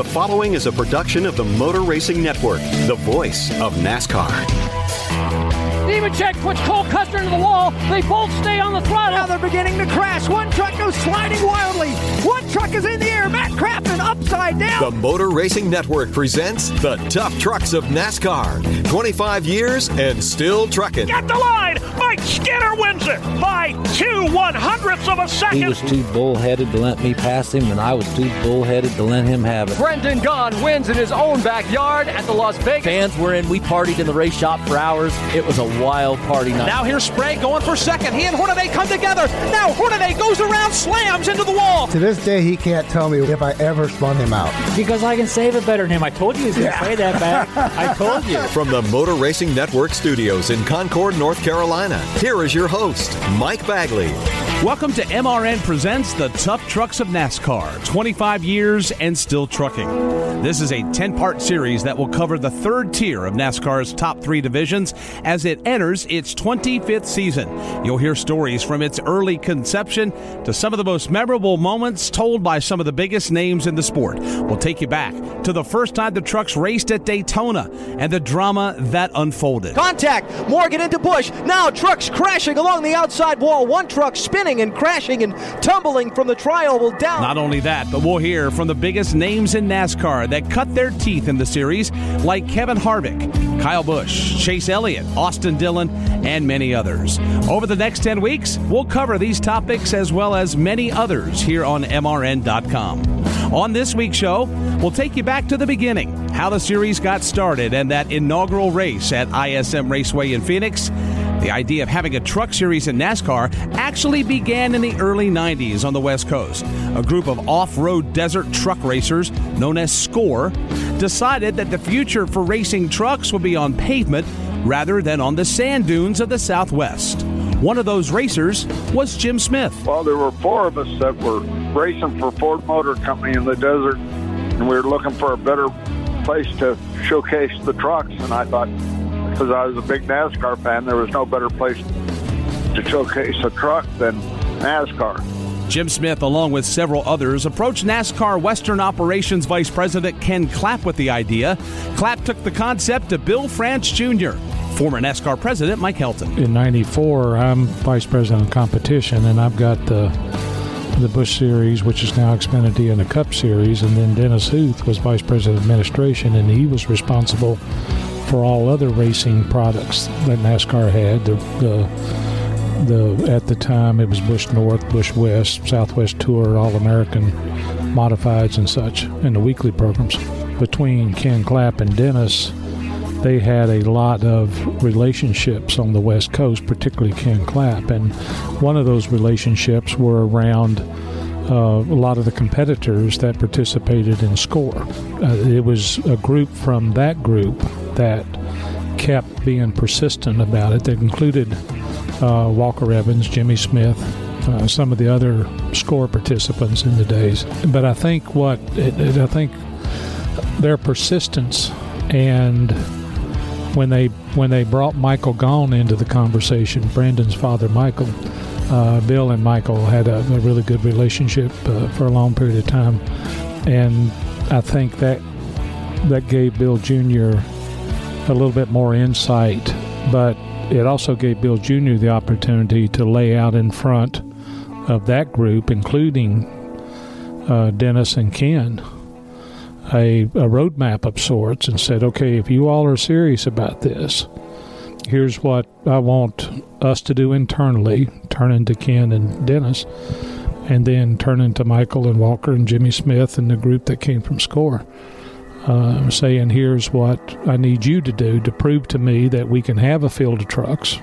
The following is a production of the Motor Racing Network, the voice of NASCAR. Nemechek puts Cole Custer into the wall. They both stay on the throttle. Now they're beginning to crash. One truck goes sliding wildly. One truck is in the air. Matt Crafton upside down. The Motor Racing Network presents the tough trucks of NASCAR. 25 years and still trucking. At the line, Mike Skinner wins it by two one hundredths of a second. He was too bullheaded to let me pass him, and I was too bullheaded to let him have it. Brendan Gaughan wins in his own backyard at the Las Vegas. Fans were in. We partied in the race shop for hours. It was a wild party night. Now here's Sprague going for second. He and Hornaday come together. Now Hornaday goes around, slams into the wall. To this day, he can't tell me if I ever spun him out. Because I can save it better than him. I told you he was going to yeah. play that back. I told you. From the Motor Racing Network studios in Concord, North Carolina, here is your host, Mike Bagley. Welcome to MRN Presents the Tough Trucks of NASCAR 25 years and still trucking. This is a 10 part series that will cover the third tier of NASCAR's top three divisions as it enters its 25th season. You'll hear stories from its early conception to some of the most memorable moments told by some of the biggest names in the sport. We'll take you back to the first time the trucks raced at Daytona and the drama that unfolded. Contact! Morgan into Busch. Now trucks crashing along the outside wall. One truck spinning and crashing and tumbling from the tri-oval down. Not only that, but we'll hear from the biggest names in NASCAR that cut their teeth in the series, like Kevin Harvick, Kyle Busch, Chase Elliott, Austin Dillon, and many others. Over the next 10 weeks, we'll cover these topics as well as many others here on MRN.com. On this week's show, we'll take you back to the beginning, how the series got started, and that inaugural race at ISM Raceway in Phoenix. The idea of having a truck series in NASCAR actually began in the early 90s on the West Coast. A group of off road desert truck racers, known as SCORE, decided that the future for racing trucks would be on pavement rather than on the sand dunes of the Southwest. One of those racers was Jim Smith. Well, there were four of us that were racing for Ford Motor Company in the desert, and we were looking for a better place to showcase the trucks. And I thought, because I was a big NASCAR fan, there was no better place to showcase a truck than NASCAR. Jim Smith, along with several others, approached NASCAR Western Operations Vice President Ken Clapp with the idea. Clapp took the concept to Bill France Jr., former NASCAR President Mike Helton. In 94, I'm Vice President of Competition, and I've got the the Busch Series, which is now Xfinity, and the Cup Series. And then Dennis Huth was Vice President of Administration, and he was responsible for all other racing products that NASCAR had. The, the the at the time it was Busch North, Busch West, Southwest Tour, All American Modifieds and such, and the weekly programs. Between Ken Clapp and Dennis, they had a lot of relationships on the West Coast, particularly Ken Clapp, and one of those relationships were around. Uh, a lot of the competitors that participated in SCORE. Uh, it was a group from that group that kept being persistent about it, that included uh, Walker Evans, Jimmy Smith, uh, some of the other score participants in the days. But I think what it, it, I think their persistence and when they when they brought Michael Gaughan into the conversation, Brendan's father, Michael, uh, Bill and Michael had a, a really good relationship uh, for a long period of time, and I think that that gave Bill Jr. a little bit more insight, but it also gave Bill Jr. the opportunity to lay out in front of that group, including uh, Dennis and Ken, a, a roadmap of sorts and said, okay, if you all are serious about this, here's what I want us to do internally turning to Ken and Dennis, and then turning to Michael and Walker and Jimmy Smith and the group that came from SCORE uh, saying, here's what I need you to do to prove to me that we can have a field of trucks,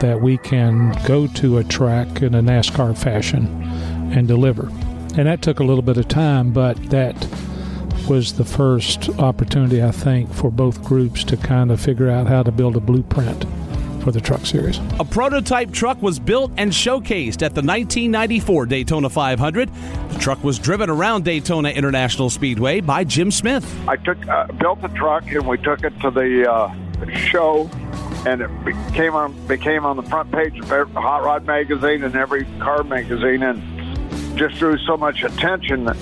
that we can go to a track in a NASCAR fashion and deliver. And that took a little bit of time, but that was the first opportunity, I think, for both groups to kind of figure out how to build a blueprint for the truck series. A prototype truck was built and showcased at the 1994 Daytona 500. The truck was driven around Daytona International Speedway by Jim Smith. I took uh, built the truck and we took it to the uh, show, and it became on became on the front page of Hot Rod magazine and every car magazine, and just drew so much attention that,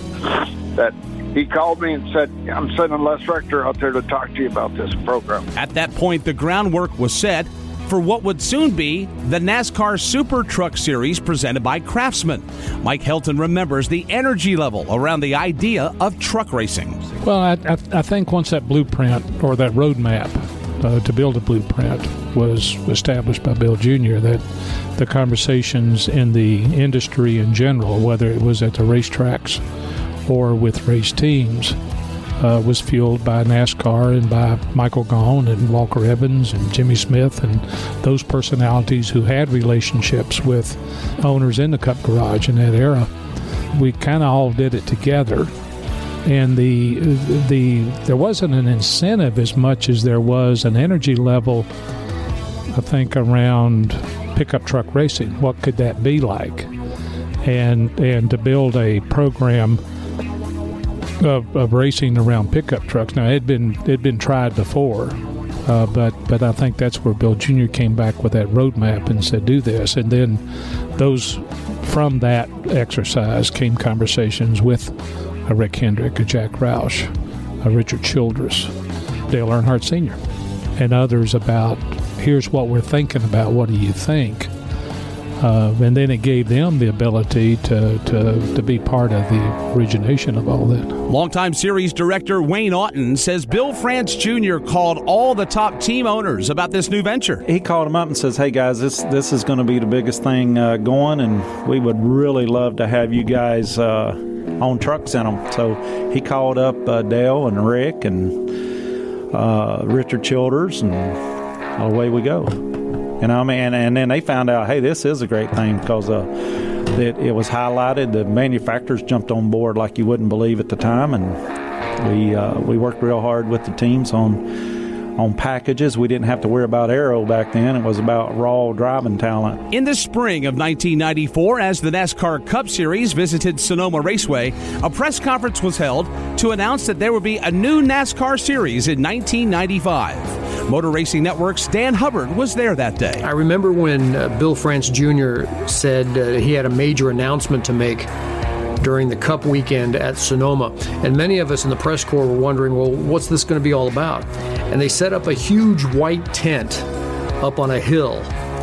that he called me and said, I'm sending Les Richter out there to talk to you about this program. At that point, the groundwork was set for what would soon be the NASCAR Super Truck Series presented by Craftsman. Mike Helton remembers the energy level around the idea of truck racing. Well, I, I, I think once that blueprint or that roadmap uh, to build a blueprint was established by Bill Jr., that the conversations in the industry in general, whether it was at the racetracks or with race teams, uh, was fueled by NASCAR and by Michael Gaughan and Walker Evans and Jimmy Smith and those personalities who had relationships with owners in the Cup Garage in that era. We kind of all did it together, and the the there wasn't an incentive as much as there was an energy level. I think around pickup truck racing. What could that be like? And and to build a program of, of racing around pickup trucks. Now it had been it had been tried before, uh, but but I think that's where Bill Jr. came back with that roadmap and said do this, and then those from that exercise came conversations with a Rick Hendrick, a Jack Roush, a Richard Childress, Dale Earnhardt Sr., and others about here's what we're thinking about. What do you think? Uh, and then it gave them the ability to, to, to be part of the origination of all that. Longtime series director Wayne Auton says Bill France Jr. called all the top team owners about this new venture. He called them up and says, "Hey guys, this this is going to be the biggest thing uh, going, and we would really love to have you guys uh, on trucks in them." So he called up uh, Dale and Rick and uh, Richard Childers, and away we go. Know, I mean, and, and then they found out, hey, this is a great thing because uh, it, it was highlighted. The manufacturers jumped on board like you wouldn't believe at the time, and we uh, we worked real hard with the teams on on packages. We didn't have to worry about aero back then. It was about raw driving talent. In the spring of 1994, as the NASCAR Cup Series visited Sonoma Raceway, a press conference was held to announce that there would be a new NASCAR series in 1995. Motor Racing Network's Dan Hubbard was there that day. I remember when uh, Bill France Jr. said uh, he had a major announcement to make during the Cup weekend at Sonoma. And many of us in the press corps were wondering, well, what's this going to be all about? And they set up a huge white tent up on a hill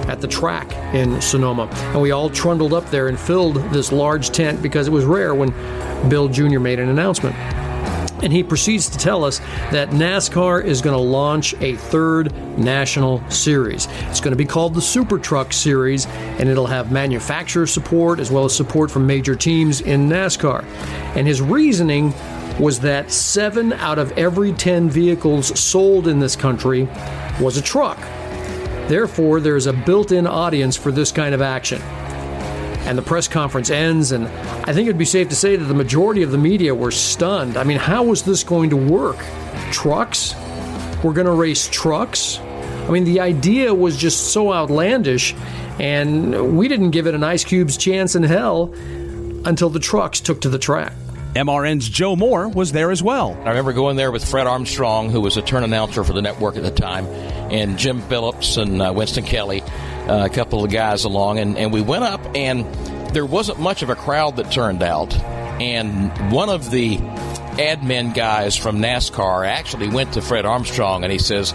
at the track in Sonoma. And we all trundled up there and filled this large tent because it was rare when Bill Jr. made an announcement. And he proceeds to tell us that NASCAR is going to launch a third national series. It's going to be called the Super Truck Series, and it'll have manufacturer support as well as support from major teams in NASCAR. And his reasoning was that seven out of every 10 vehicles sold in this country was a truck. Therefore, there's a built in audience for this kind of action and the press conference ends, and I think it'd be safe to say that the majority of the media were stunned. I mean, how was this going to work? Trucks? We're going to race trucks? I mean, the idea was just so outlandish, and we didn't give it an Ice Cube's chance in hell until the trucks took to the track. MRN's Joe Moore was there as well. I remember going there with Fred Armstrong, who was a turn announcer for the network at the time, and Jim Phillips and uh, Winston Kelly, uh, a couple of guys along, and, and we went up, and there wasn't much of a crowd that turned out. And one of the admin guys from NASCAR actually went to Fred Armstrong and he says,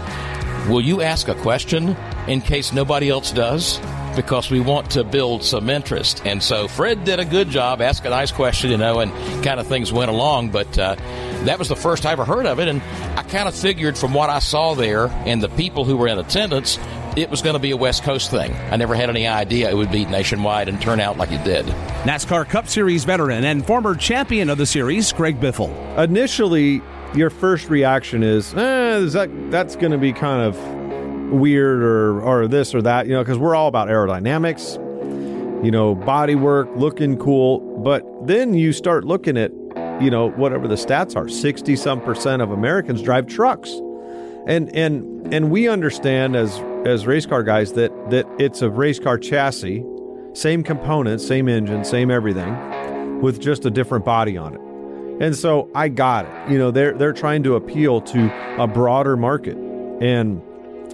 Will you ask a question in case nobody else does? Because we want to build some interest. And so Fred did a good job, asked a nice question, you know, and kind of things went along. But uh, that was the first I ever heard of it. And I kind of figured from what I saw there and the people who were in attendance, it was going to be a West Coast thing. I never had any idea it would be nationwide and turn out like it did. NASCAR Cup Series veteran and former champion of the series, Greg Biffle. Initially, your first reaction is, eh, is that that's going to be kind of weird or or this or that, you know, because we're all about aerodynamics, you know, body work, looking cool. But then you start looking at you know, whatever the stats are, 60 some percent of Americans drive trucks. And and and we understand as as race car guys that that it's a race car chassis, same components, same engine, same everything, with just a different body on it. And so I got it. You know, they're they're trying to appeal to a broader market. And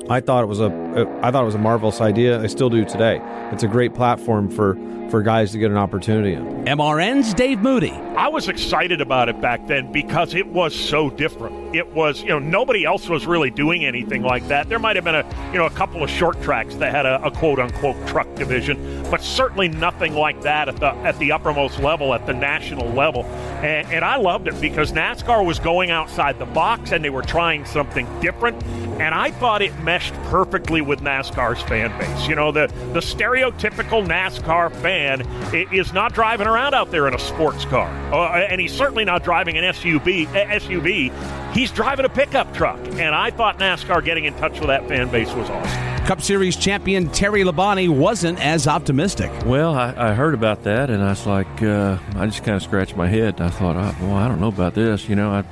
I thought it was a uh, I thought it was a marvelous idea. I still do today. It's a great platform for for guys to get an opportunity in. MRN's Dave Moody. I was excited about it back then because it was so different. It was, you know, nobody else was really doing anything like that. There might have been a, you know, a couple of short tracks that had a, a quote unquote truck division, but certainly nothing like that at the at the uppermost level, at the national level. And, and I loved it because NASCAR was going outside the box and they were trying something different. And I thought it meshed perfectly with NASCAR's fan base. You know, the the stereotypical NASCAR fan is not driving around out there in a sports car, uh, and he's certainly not driving an SUV. SUV, he's driving a pickup truck. And I thought NASCAR getting in touch with that fan base was awesome. Cup Series champion Terry Labonte wasn't as optimistic. Well, I, I heard about that, and I was like, uh, I just kind of scratched my head. I thought, oh, well, I don't know about this. You know, I,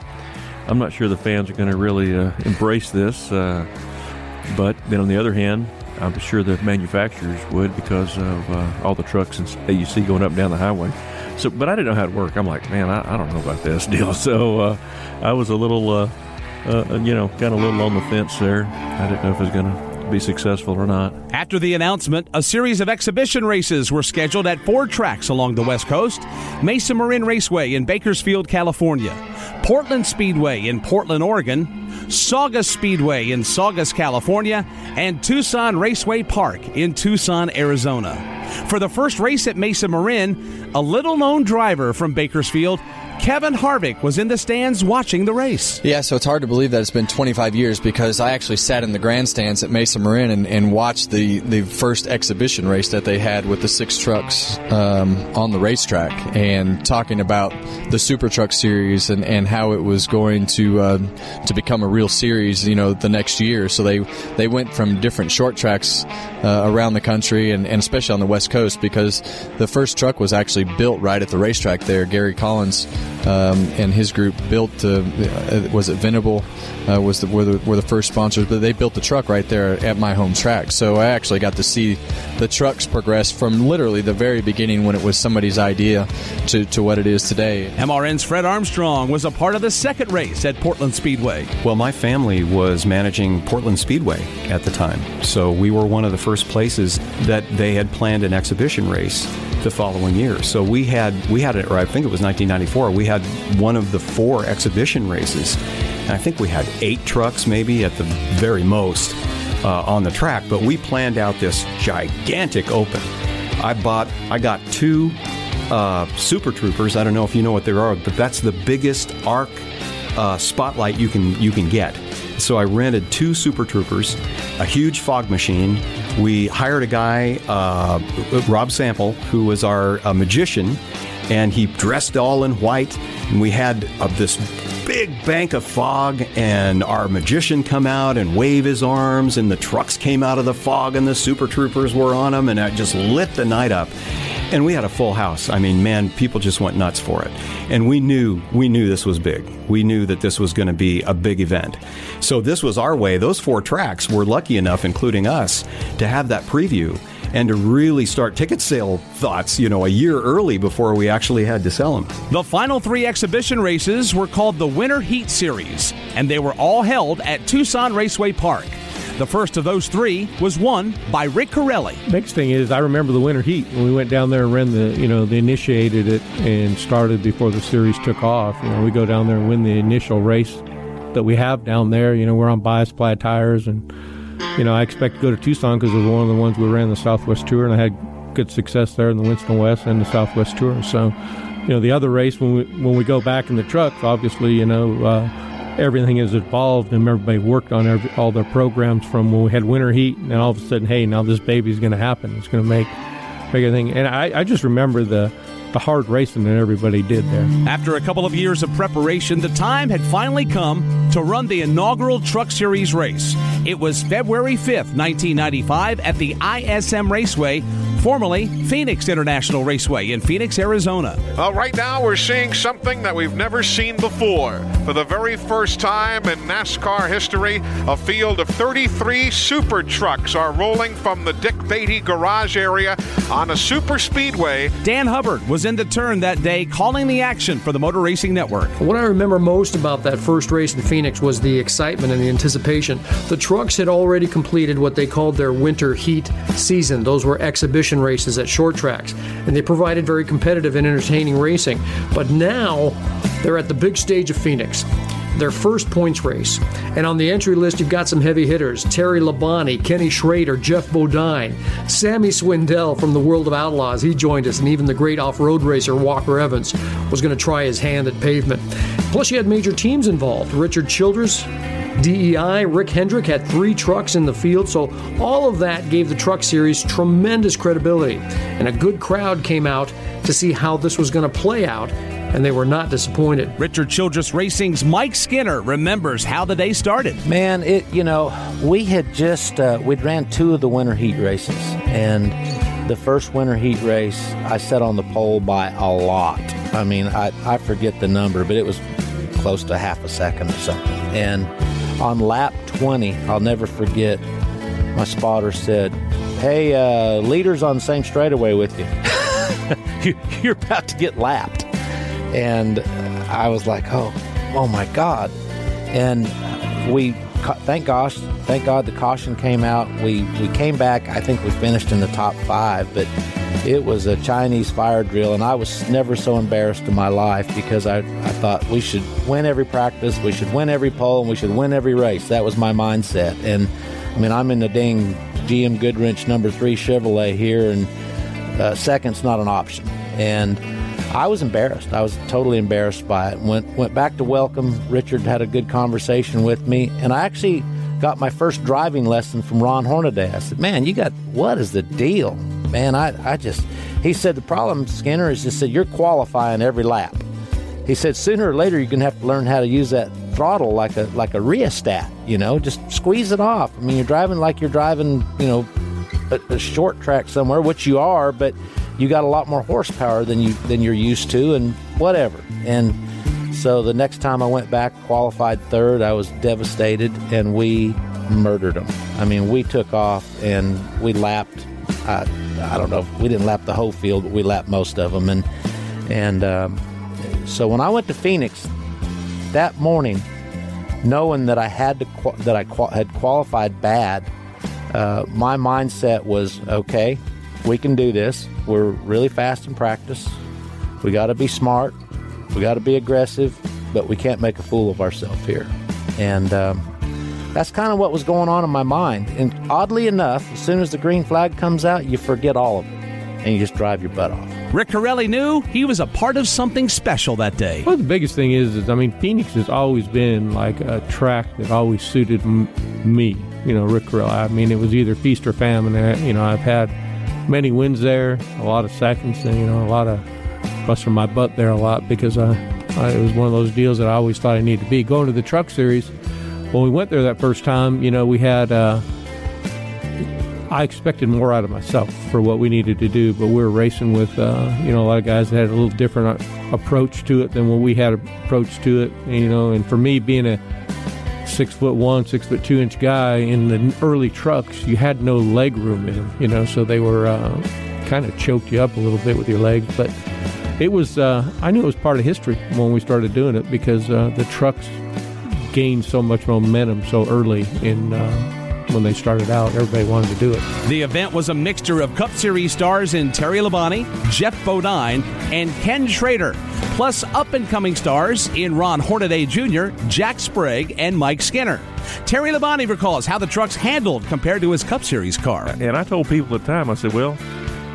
I'm not sure the fans are going to really uh, embrace this. Uh, but then on the other hand, I'm sure the manufacturers would because of uh, all the trucks that you see going up and down the highway. So, but I didn't know how it worked. I'm like, man, I, I don't know about this deal. So uh, I was a little, uh, uh, you know, kind of a little on the fence there. I didn't know if it was going to be successful or not. After the announcement, a series of exhibition races were scheduled at four tracks along the West Coast Mesa Marin Raceway in Bakersfield, California, Portland Speedway in Portland, Oregon, Saugus Speedway in Saugus, California, and Tucson Raceway Park in Tucson, Arizona. For the first race at Mesa Marin, a little known driver from Bakersfield Kevin Harvick was in the stands watching the race. Yeah, so it's hard to believe that it's been 25 years because I actually sat in the grandstands at Mesa Marin and, and watched the, the first exhibition race that they had with the six trucks um, on the racetrack and talking about the Super Truck Series and, and how it was going to uh, to become a real series, you know, the next year. So they they went from different short tracks uh, around the country and, and especially on the West Coast because the first truck was actually built right at the racetrack there. Gary Collins um, and his group built uh, was it Venable uh, was the were, the were the first sponsors, but they built the truck right there at my home track. So I actually got to see the trucks progress from literally the very beginning when it was somebody's idea to, to what it is today. MRN's Fred Armstrong was a part of the second race at Portland Speedway. Well, my family was managing Portland Speedway at the time, so we were one of the first places that they had planned an exhibition race the following year. So we had we had it, or I think it was 1994. We had one of the four exhibition races. And I think we had eight trucks, maybe at the very most, uh, on the track. But we planned out this gigantic open. I bought, I got two uh, Super Troopers. I don't know if you know what they are, but that's the biggest arc uh, spotlight you can you can get. So I rented two Super Troopers, a huge fog machine. We hired a guy, uh, Rob Sample, who was our uh, magician, and he dressed all in white. And we had uh, this big bank of fog, and our magician come out and wave his arms, and the trucks came out of the fog, and the Super Troopers were on them, and it just lit the night up. And we had a full house. I mean, man, people just went nuts for it. And we knew we knew this was big. We knew that this was going to be a big event. So this was our way. Those four tracks were lucky enough, including us, to have that preview and to really start ticket sale thoughts, you know, a year early before we actually had to sell them. The final three exhibition races were called the Winter Heat Series, and they were all held at Tucson Raceway Park. The first of those three was won by Rick Carelli. Next thing is, I remember the Winter Heat when we went down there and ran the, you know, they initiated it and started before the series took off. You know, we go down there and win the initial race that we have down there. You know, we're on bias ply tires, and you know, I expect to go to Tucson because it was one of the ones we ran the Southwest Tour, and I had good success there in the Winston West and the Southwest Tour. So, you know, the other race when we when we go back in the trucks, obviously, you know. Uh, everything has evolved and everybody worked on every, all their programs from when we had winter heat and all of a sudden hey now this baby's going to happen it's going to make make everything and I, I just remember the the hard racing that everybody did there. After a couple of years of preparation, the time had finally come to run the inaugural Truck Series race. It was February 5th, 1995, at the ISM Raceway formerly Phoenix International Raceway in Phoenix, Arizona. Well, right now we're seeing something that we've never seen before. For the very first time in NASCAR history, a field of 33 super trucks are rolling from the Dick Beatty garage area on a super speedway. Dan Hubbard was in the turn that day calling the action for the Motor Racing Network. What I remember most about that first race in Phoenix was the excitement and the anticipation. The trucks had already completed what they called their winter heat season. Those were exhibition races at short tracks, and they provided very competitive and entertaining racing. But now they're at the big stage of Phoenix their first points race. And on the entry list, you've got some heavy hitters Terry Labonte, Kenny Schrader, Geoff Bodine, Sammy Swindell from the World of Outlaws. He joined us, and even the great off road racer Walker Evans was going to try his hand at pavement. Plus, you had major teams involved Richard Childress. DEI, Rick Hendrick had three trucks in the field, so all of that gave the Truck Series tremendous credibility. And a good crowd came out to see how this was going to play out and they were not disappointed. Richard Childress Racing's Mike Skinner remembers how the day started. Man, it you know we had just uh, we'd ran two of the winter heat races, and the first winter heat race I set on the pole by a lot. I mean, I I forget the number, but it was close to half a second or something. And on lap 20, I'll never forget. My spotter said, "Hey, uh, leaders on the same straightaway with you. You're about to get lapped." And I was like, "Oh, oh my God!" And we, thank gosh, thank God, the caution came out. We we came back. I think we finished in the top five, but it was a Chinese fire drill, and I was never so embarrassed in my life because I I thought we should win every practice, we should win every pole, and we should win every race. That was my mindset, and I mean, I'm in the dang GM Goodwrench number three Chevrolet here, and uh, second's not an option, and I was embarrassed. I was totally embarrassed by it. Went went back to welcome. Richard had a good conversation with me, and I actually got my first driving lesson from Ron Hornaday. I said, "Man, you got what is the deal, man?" I I just he said the problem, Skinner, is just said you're qualifying every lap. He said sooner or later you're to have to learn how to use that throttle like a like a rheostat. You know, just squeeze it off. I mean, you're driving like you're driving, you know, a, a short track somewhere, which you are, but you got a lot more horsepower than you than you're used to, and whatever. And so the next time I went back, qualified third, I was devastated, and we murdered them. I mean, we took off and we lapped. I, I don't know. We didn't lap the whole field, but we lapped most of them. And and um, so when I went to Phoenix that morning, knowing that I had to that I had qualified bad, uh, my mindset was okay we can do this. We're really fast in practice. We got to be smart. We got to be aggressive, but we can't make a fool of ourselves here. And um, that's kind of what was going on in my mind. And oddly enough, as soon as the green flag comes out, you forget all of it and you just drive your butt off. Rick Carelli knew he was a part of something special that day. Well, the biggest thing is, is I mean, Phoenix has always been like a track that always suited m- me. You know, Rick Carelli. I mean, it was either feast or famine. You know, I've had many wins there, a lot of seconds, and you know, a lot of busting my butt there a lot because I, I, it was one of those deals that I always thought I needed to be. Going to the Truck Series, when we went there that first time, you know, we had. Uh, I expected more out of myself for what we needed to do, but we were racing with, uh, you know, a lot of guys that had a little different uh, approach to it than what we had approach to it. You know, and for me, being a six foot one, six foot two inch guy in the early trucks, you had no leg room in them, you know, so they were uh, kind of choked you up a little bit with your legs. But it was, uh, I knew it was part of history when we started doing it because uh, the trucks gained so much momentum so early in uh, when they started out. Everybody wanted to do it. The event was a mixture of Cup Series stars in Terry Labonte, Geoff Bodine, and Ken Schrader, plus up and coming stars in Ron Hornaday Jr., Jack Sprague, and Mike Skinner. Terry Labonte recalls how the trucks handled compared to his Cup Series car. And I told people at the time, I said, well,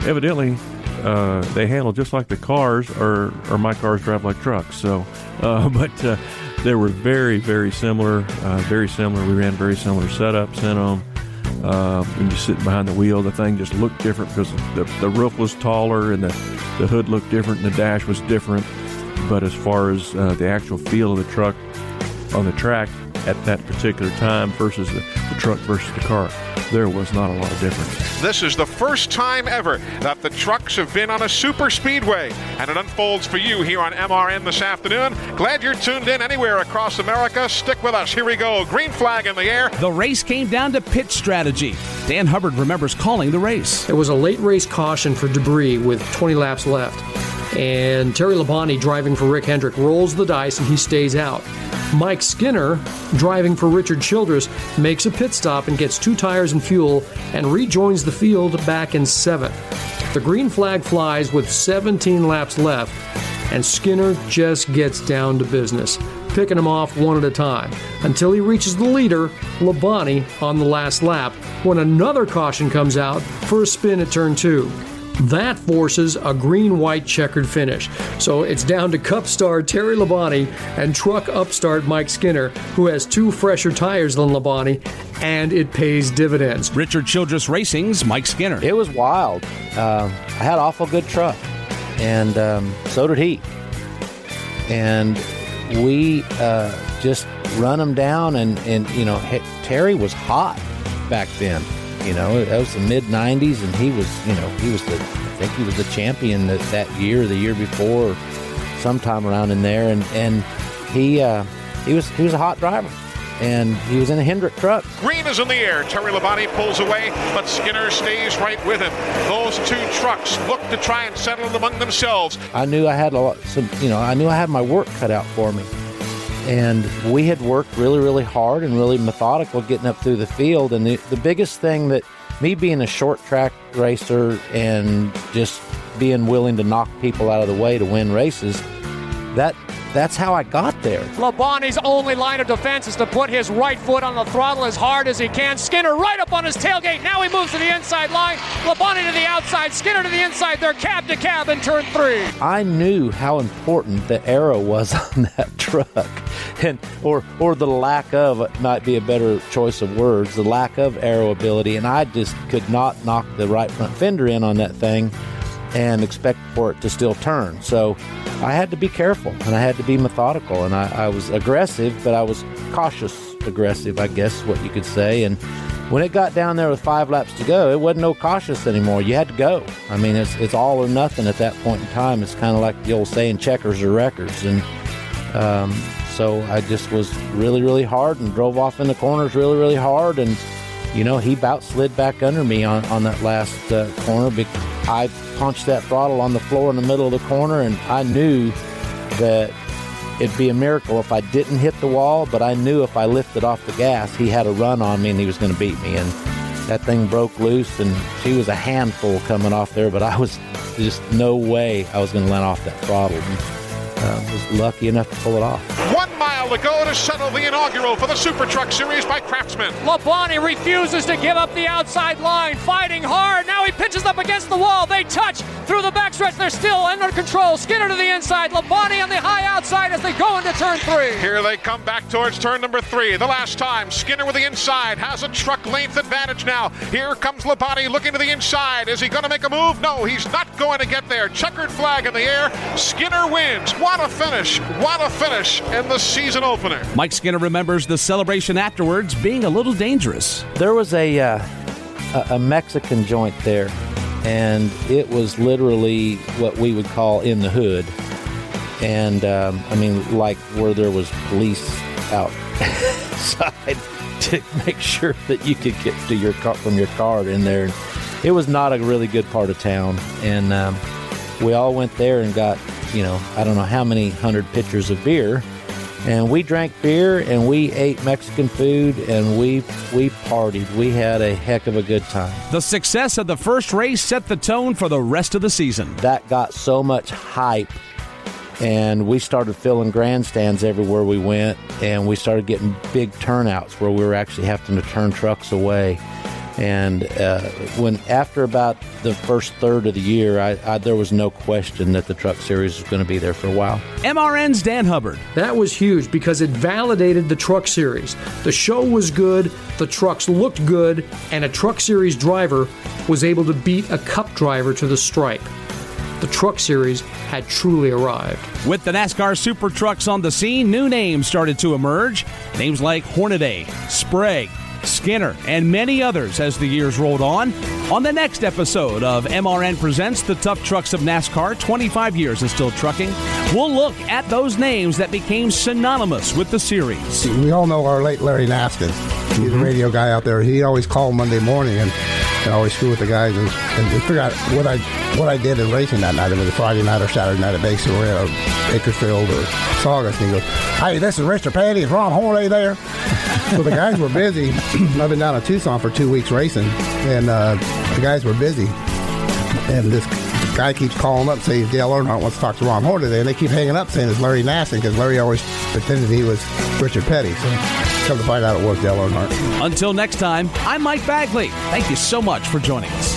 evidently uh, they handle just like the cars, or, or my cars drive like trucks. So, uh, but uh, they were very, very similar. Uh, very similar. We ran very similar setups in them. Uh, when you're sitting behind the wheel, the thing just looked different because the, the roof was taller and the, the hood looked different and the dash was different. But as far as uh, the actual feel of the truck on the track at that particular time versus the, the truck versus the car, there was not a lot of difference. This is the first time ever that the trucks have been on a super speedway, and it unfolds for you here on MRN this afternoon. Glad you're tuned in anywhere across America. Stick with us. Here we go. Green flag in the air. The race came down to pit strategy. Dan Hubbard remembers calling the race. It was a late race caution for debris with 20 laps left. And Terry Labonte driving for Rick Hendrick rolls the dice and he stays out. Mike Skinner, driving for Richard Childress, makes a pit stop and gets two tires and fuel and rejoins the field back in seventh. The green flag flies with 17 laps left, and Skinner just gets down to business, picking them off one at a time until he reaches the leader, Labonte, on the last lap, when another caution comes out for a spin at turn two. That forces a green white checkered finish. So it's down to Cup star Terry Labonte and truck upstart Mike Skinner, who has two fresher tires than Labonte, and it pays dividends. Richard Childress Racing's Mike Skinner. It was wild. Um, I had awful good truck, and um, so did he. And we uh, just run him down, and, and you know, Terry was hot back then. You know, that was the mid '90s, and he was, you know, he was the, I think he was the champion that, that year, the year before, sometime around in there, and and he uh, he was he was a hot driver. And he was in a Hendrick truck. Green is in the air. Terry Labonte pulls away, but Skinner stays right with him. Those two trucks look to try and settle it among themselves. I knew I had a lot, some, you know, I knew I had my work cut out for me and we had worked really, really hard and really methodical getting up through the field. And the, the biggest thing that me being a short track racer and just being willing to knock people out of the way to win races, that that's how I got there. Labonte's only line of defense is to put his right foot on the throttle as hard as he can. Skinner right up on his tailgate. Now he moves to the inside line. Labonte to the outside. Skinner to the inside. They're cab to cab in turn three. I knew how important the aero was on that truck, and or or the lack of might be a better choice of words. The lack of aero ability, and I just could not knock the right front fender in on that thing and expect for it to still turn. So I had to be careful and I had to be methodical and I, I was aggressive, but I was cautious aggressive, I guess what you could say. And when it got down there with five laps to go, it wasn't no cautious anymore. You had to go. I mean, it's it's all or nothing at that point in time. It's kind of like the old saying, checkers or records. And um, so I just was really, really hard and drove off in the corners really, really hard. And you know, he about slid back under me on, on that last uh, corner. I punched that throttle on the floor in the middle of the corner, and I knew that it'd be a miracle if I didn't hit the wall, but I knew if I lifted off the gas, he had a run on me and he was going to beat me. And that thing broke loose, and she was a handful coming off there, but I was just no way I was going to let off that throttle. And, uh, was lucky enough to pull it off. One to go to settle the inaugural for the Super Truck Series by Craftsman. Labonte refuses to give up the outside line, fighting hard. Now he pitches up against the wall. They touch through the backstretch. They're still under control. Skinner to the inside. Labonte on the high outside as they go into turn three. Here they come back towards turn number three. The last time, Skinner with the inside has a truck length advantage now. Here comes Labonte looking to the inside. Is he going to make a move? No, he's not going to get there. Checkered flag in the air. Skinner wins. What a finish. What a finish in the season opener. Mike Skinner remembers the celebration afterwards being a little dangerous. There was a uh, a Mexican joint there, and it was literally what we would call in the hood. And um, I mean, like where there was police outside to make sure that you could get to your car from your car in there. It was not a really good part of town, and um, we all went there and got you know I don't know how many hundred pitchers of beer and we drank beer and we ate Mexican food and we we partied. We had a heck of a good time. The success of the first race set the tone for the rest of the season. That got so much hype and we started filling grandstands everywhere we went and we started getting big turnouts where we were actually having to turn trucks away and uh, when after about the first third of the year, I, I, there was no question that the Truck Series was going to be there for a while. MRN's Dan Hubbard. That was huge because it validated the Truck Series. The show was good, the trucks looked good, and a Truck Series driver was able to beat a Cup driver to the stripe. The Truck Series had truly arrived. With the NASCAR Super Trucks on the scene, new names started to emerge. Names like Hornaday, Sprague, Skinner, and many others as the years rolled on. On the next episode of MRN Presents the Tough Trucks of NASCAR 25 Years in Still Trucking, we'll look at those names that became synonymous with the series. We all know our late Larry Naskin. He's a mm-hmm. radio guy out there. He always called Monday morning and, and always screw with the guys and, and figure out what I what I did in racing that night. It was a Friday night or Saturday night at Bakersfield or Bakersfield or Saugus. And he goes, "Hey, this is Richard Petty. Is Ron Horley there?" So the guys were busy. I've been down in Tucson for two weeks racing, and uh, the guys were busy. And this guy keeps calling up saying Dale Earnhardt wants to talk to Ron Horley today, and they keep hanging up saying it's Larry Nassin because Larry always pretended he was Richard Petty. So come to find out it was Dale Earnhardt. Until next time, I'm Mike Bagley. Thank you so much for joining us.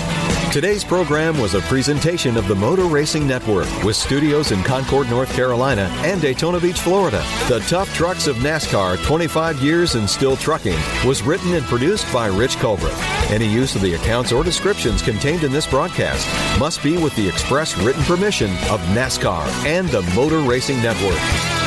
Today's program was a presentation of the Motor Racing Network with studios in Concord, North Carolina and Daytona Beach, Florida. The Tough Trucks of NASCAR 25 Years and Still Trucking was written and produced by Rich Culbreth. Any use of the accounts or descriptions contained in this broadcast must be with the express written permission of NASCAR and the Motor Racing Network.